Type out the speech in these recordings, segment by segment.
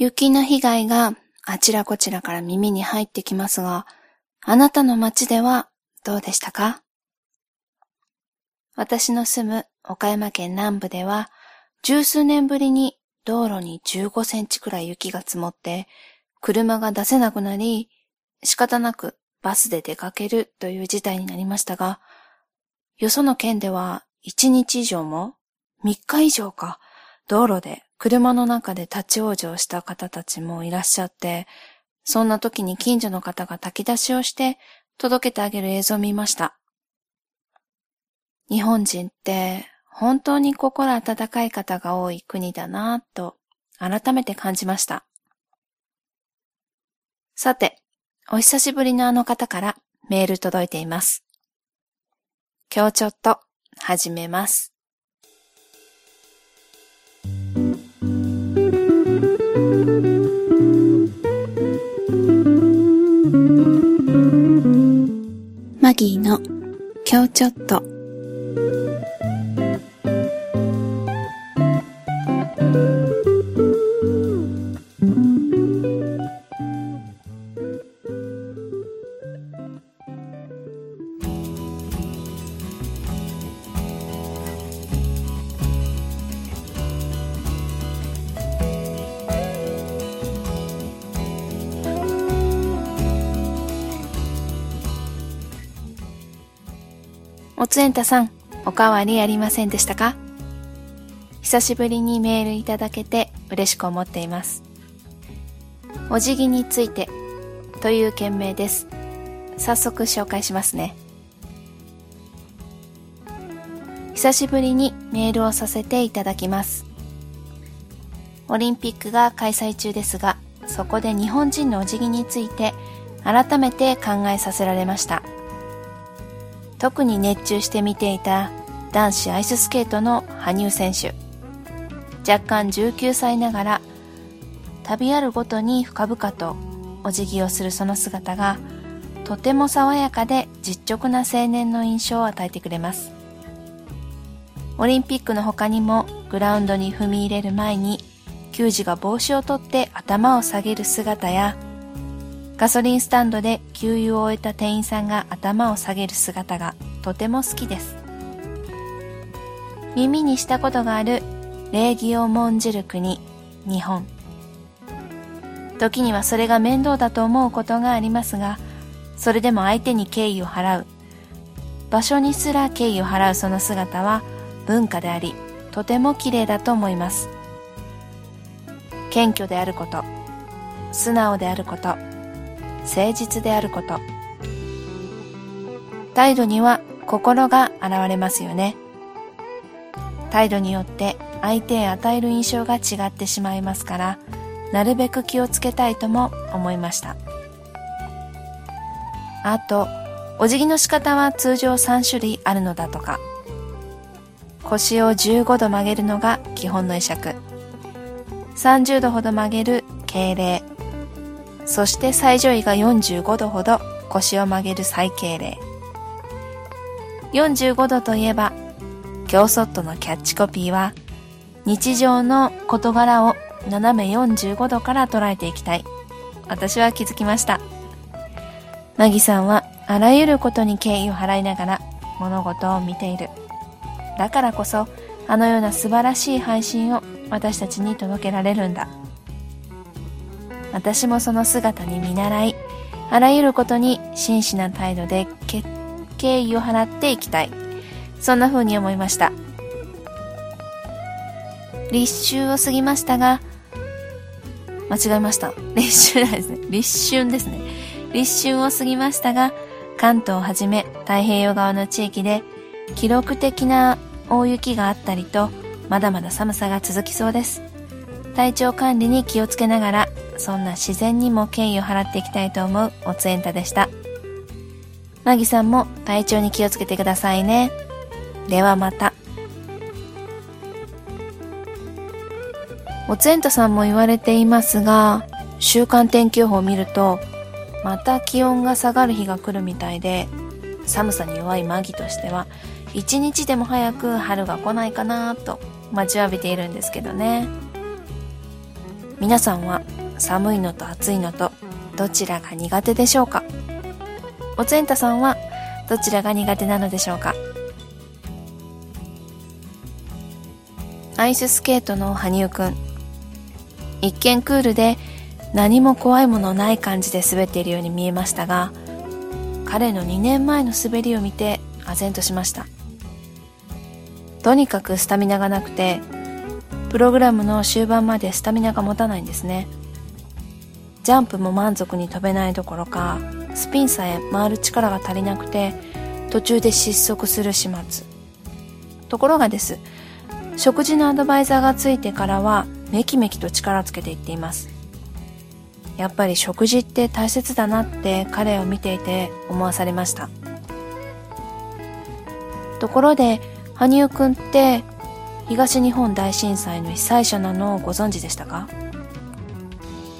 雪の被害があちらこちらから耳に入ってきますが、あなたの街ではどうでしたか？私の住む岡山県南部では、十数年ぶりに道路に15センチくらい雪が積もって、車が出せなくなり、仕方なくバスで出かけるという事態になりましたが、よその県では1日以上も3日以上か道路で車の中で立ち往生した方たちもいらっしゃって、そんな時に近所の方が炊き出しをして届けてあげる映像を見ました。日本人って本当に心温かい方が多い国だなぁと改めて感じました。さて、お久しぶりのあの方からメール届いています。今日ちょっと始めます。ギーの今日ちょっと。おつえんたさん、おかわりありませんでしたか？久しぶりにメールいただけて嬉しく思っています。お辞儀についてという件名です。早速紹介しますね。久しぶりにメールをさせていただきます。オリンピックが開催中ですが、そこで日本人のお辞儀について改めて考えさせられました。特に熱中して見ていた男子アイススケートの羽生選手。若干19歳ながら旅あるごとに深々とお辞儀をするその姿がとても爽やかで実直な青年の印象を与えてくれます。オリンピックの他にもグラウンドに踏み入れる前に球児が帽子を取って頭を下げる姿やガソリンスタンドで給油を終えた店員さんが頭を下げる姿がとても好きです。耳にしたことがある礼儀を重んじる国、日本。時にはそれが面倒だと思うことがありますが、それでも相手に敬意を払う。場所にすら敬意を払うその姿は文化であり、とても綺麗だと思います。謙虚であること、素直であること、誠実であること。態度には心が現れますよね。態度によって相手へ与える印象が違ってしまいますから、なるべく気をつけたいとも思いました。あと、お辞儀の仕方は通常3種類あるのだとか。腰を15度曲げるのが基本の会釈。30度ほど曲げる敬礼。そして最上位が45度ほど腰を曲げる最敬礼。45度といえば、京ソットのキャッチコピーは、日常の事柄を斜め45度から捉えていきたい。私は気づきました。マギさんはあらゆることに敬意を払いながら物事を見ている。だからこそ、あのような素晴らしい配信を私たちに届けられるんだ。私もその姿に見習い、あらゆることに真摯な態度で敬意を払っていきたい。そんな風に思いました。立秋を過ぎましたが、間違えました。立秋ですね。立春ですね。立春を過ぎましたが、関東をはじめ太平洋側の地域で記録的な大雪があったりと、まだまだ寒さが続きそうです。体調管理に気をつけながら、そんな自然にも敬意を払っていきたいと思うおつえんたでした。マギさんも体調に気をつけてくださいね。ではまた。おつえんたさんも言われていますが、週間天気予報を見ると、また気温が下がる日が来るみたいで、寒さに弱いマギとしては、一日でも早く春が来ないかなと待ちわびているんですけどね。皆さんは寒いのと暑いのとどちらが苦手でしょうか？おつえんたさんはどちらが苦手なのでしょうか？アイススケートの羽生くん。一見クールで何も怖いものない感じで滑っているように見えましたが彼の2年前の滑りを見て唖然としました。とにかくスタミナがなくてプログラムの終盤までスタミナが持たないんですね。ジャンプも満足に飛べないどころかスピンさえ回る力が足りなくて途中で失速する始末。ところがです。食事のアドバイザーがついてからはめきめきと力をつけていっています。やっぱり食事って大切だなって彼を見ていて思わされました。ところで羽生くんって東日本大震災の被災者なのをご存知でしたか？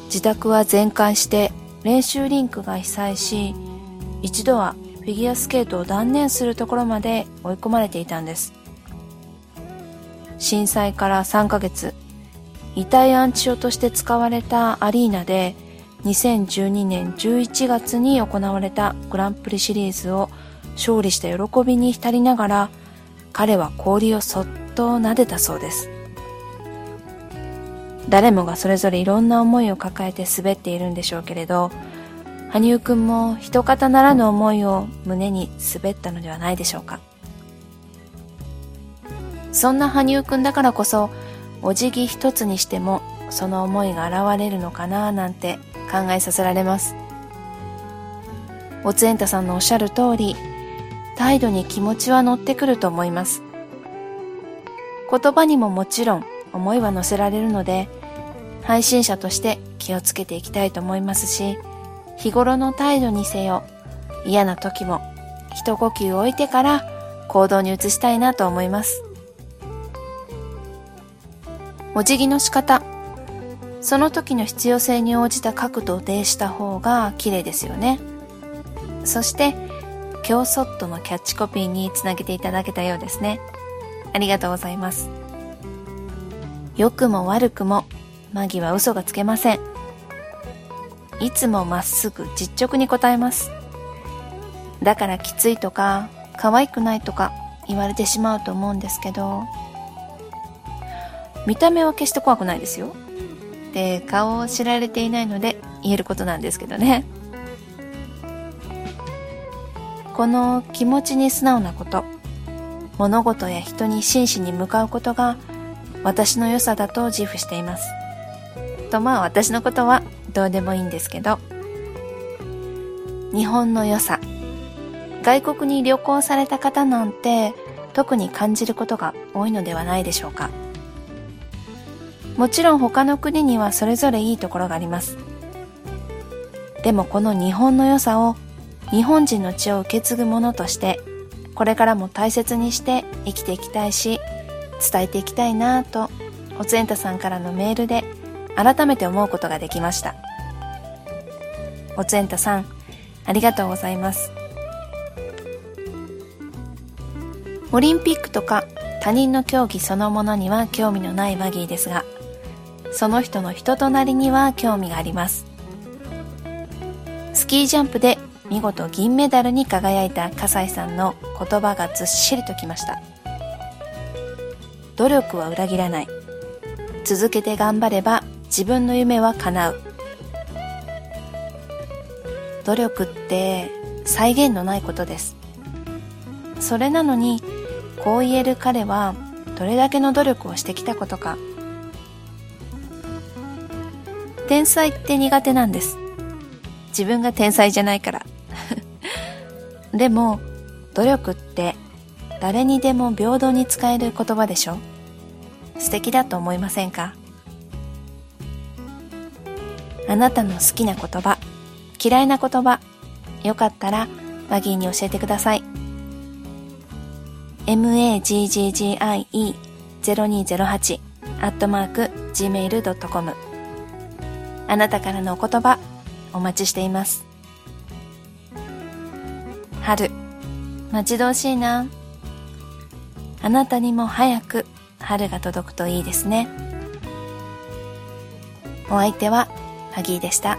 自宅は全壊して練習リンクが被災し一度はフィギュアスケートを断念するところまで追い込まれていたんです。震災から3ヶ月遺体安置所として使われたアリーナで2012年11月に行われたグランプリシリーズを勝利した喜びに浸りながら彼は氷をそっと撫でたそうです。誰もがそれぞれいろんな思いを抱えて滑っているんでしょうけれど羽生くんも一方ならぬ思いを胸に滑ったのではないでしょうか。そんな羽生くんだからこそお辞儀一つにしてもその思いが現れるのかななんて考えさせられます。おつえんたさんのおっしゃる通り態度に気持ちは乗ってくると思います。言葉にももちろん思いは乗せられるので配信者として気をつけていきたいと思いますし日頃の態度にせよ嫌な時も一呼吸置いてから行動に移したいなと思います。お辞儀の仕方。その時の必要性に応じた角度でした方が綺麗ですよね。そして今日ソットのキャッチコピーにつなげていただけたようですね。ありがとうございます。良くも悪くもマギは嘘がつけませんいつもまっすぐ実直に答えますだからきついとか可愛くないとか言われてしまうと思うんですけど見た目は決して怖くないですよ。で、顔を知られていないので言えることなんですけどね。この気持ちに素直なこと、物事や人に真摯に向かうことが私の良さだと自負しています。とまあ私のことはどうでもいいんですけど、日本の良さ、外国に旅行された方なんて特に感じることが多いのではないでしょうか。もちろん他の国にはそれぞれいいところがありますでもこの日本の良さを日本人の血を受け継ぐものとしてこれからも大切にして生きていきたいし伝えていきたいなぁとおつえんたさんからのメールで改めて思うことができました。おつえんたさんありがとうございます。オリンピックとか他人の競技そのものには興味のないマギーですがその人の人となりには興味があります。スキージャンプで見事銀メダルに輝いた笠井さんの言葉がずっしりときました。努力は裏切らない。続けて頑張れば自分の夢は叶う。努力って際限のないことです。それなのにこう言える彼はどれだけの努力をしてきたことか。天才って苦手なんです。自分が天才じゃないから。でも、努力って誰にでも平等に使える言葉でしょ。素敵だと思いませんか？あなたの好きな言葉、嫌いな言葉、よかったらマギーに教えてください。magggie0208 アットマーク gmail.com あなたからのお言葉お待ちしています。春待ち遠しいな。あなたにも早く春が届くといいですね。お相手はマギーでした。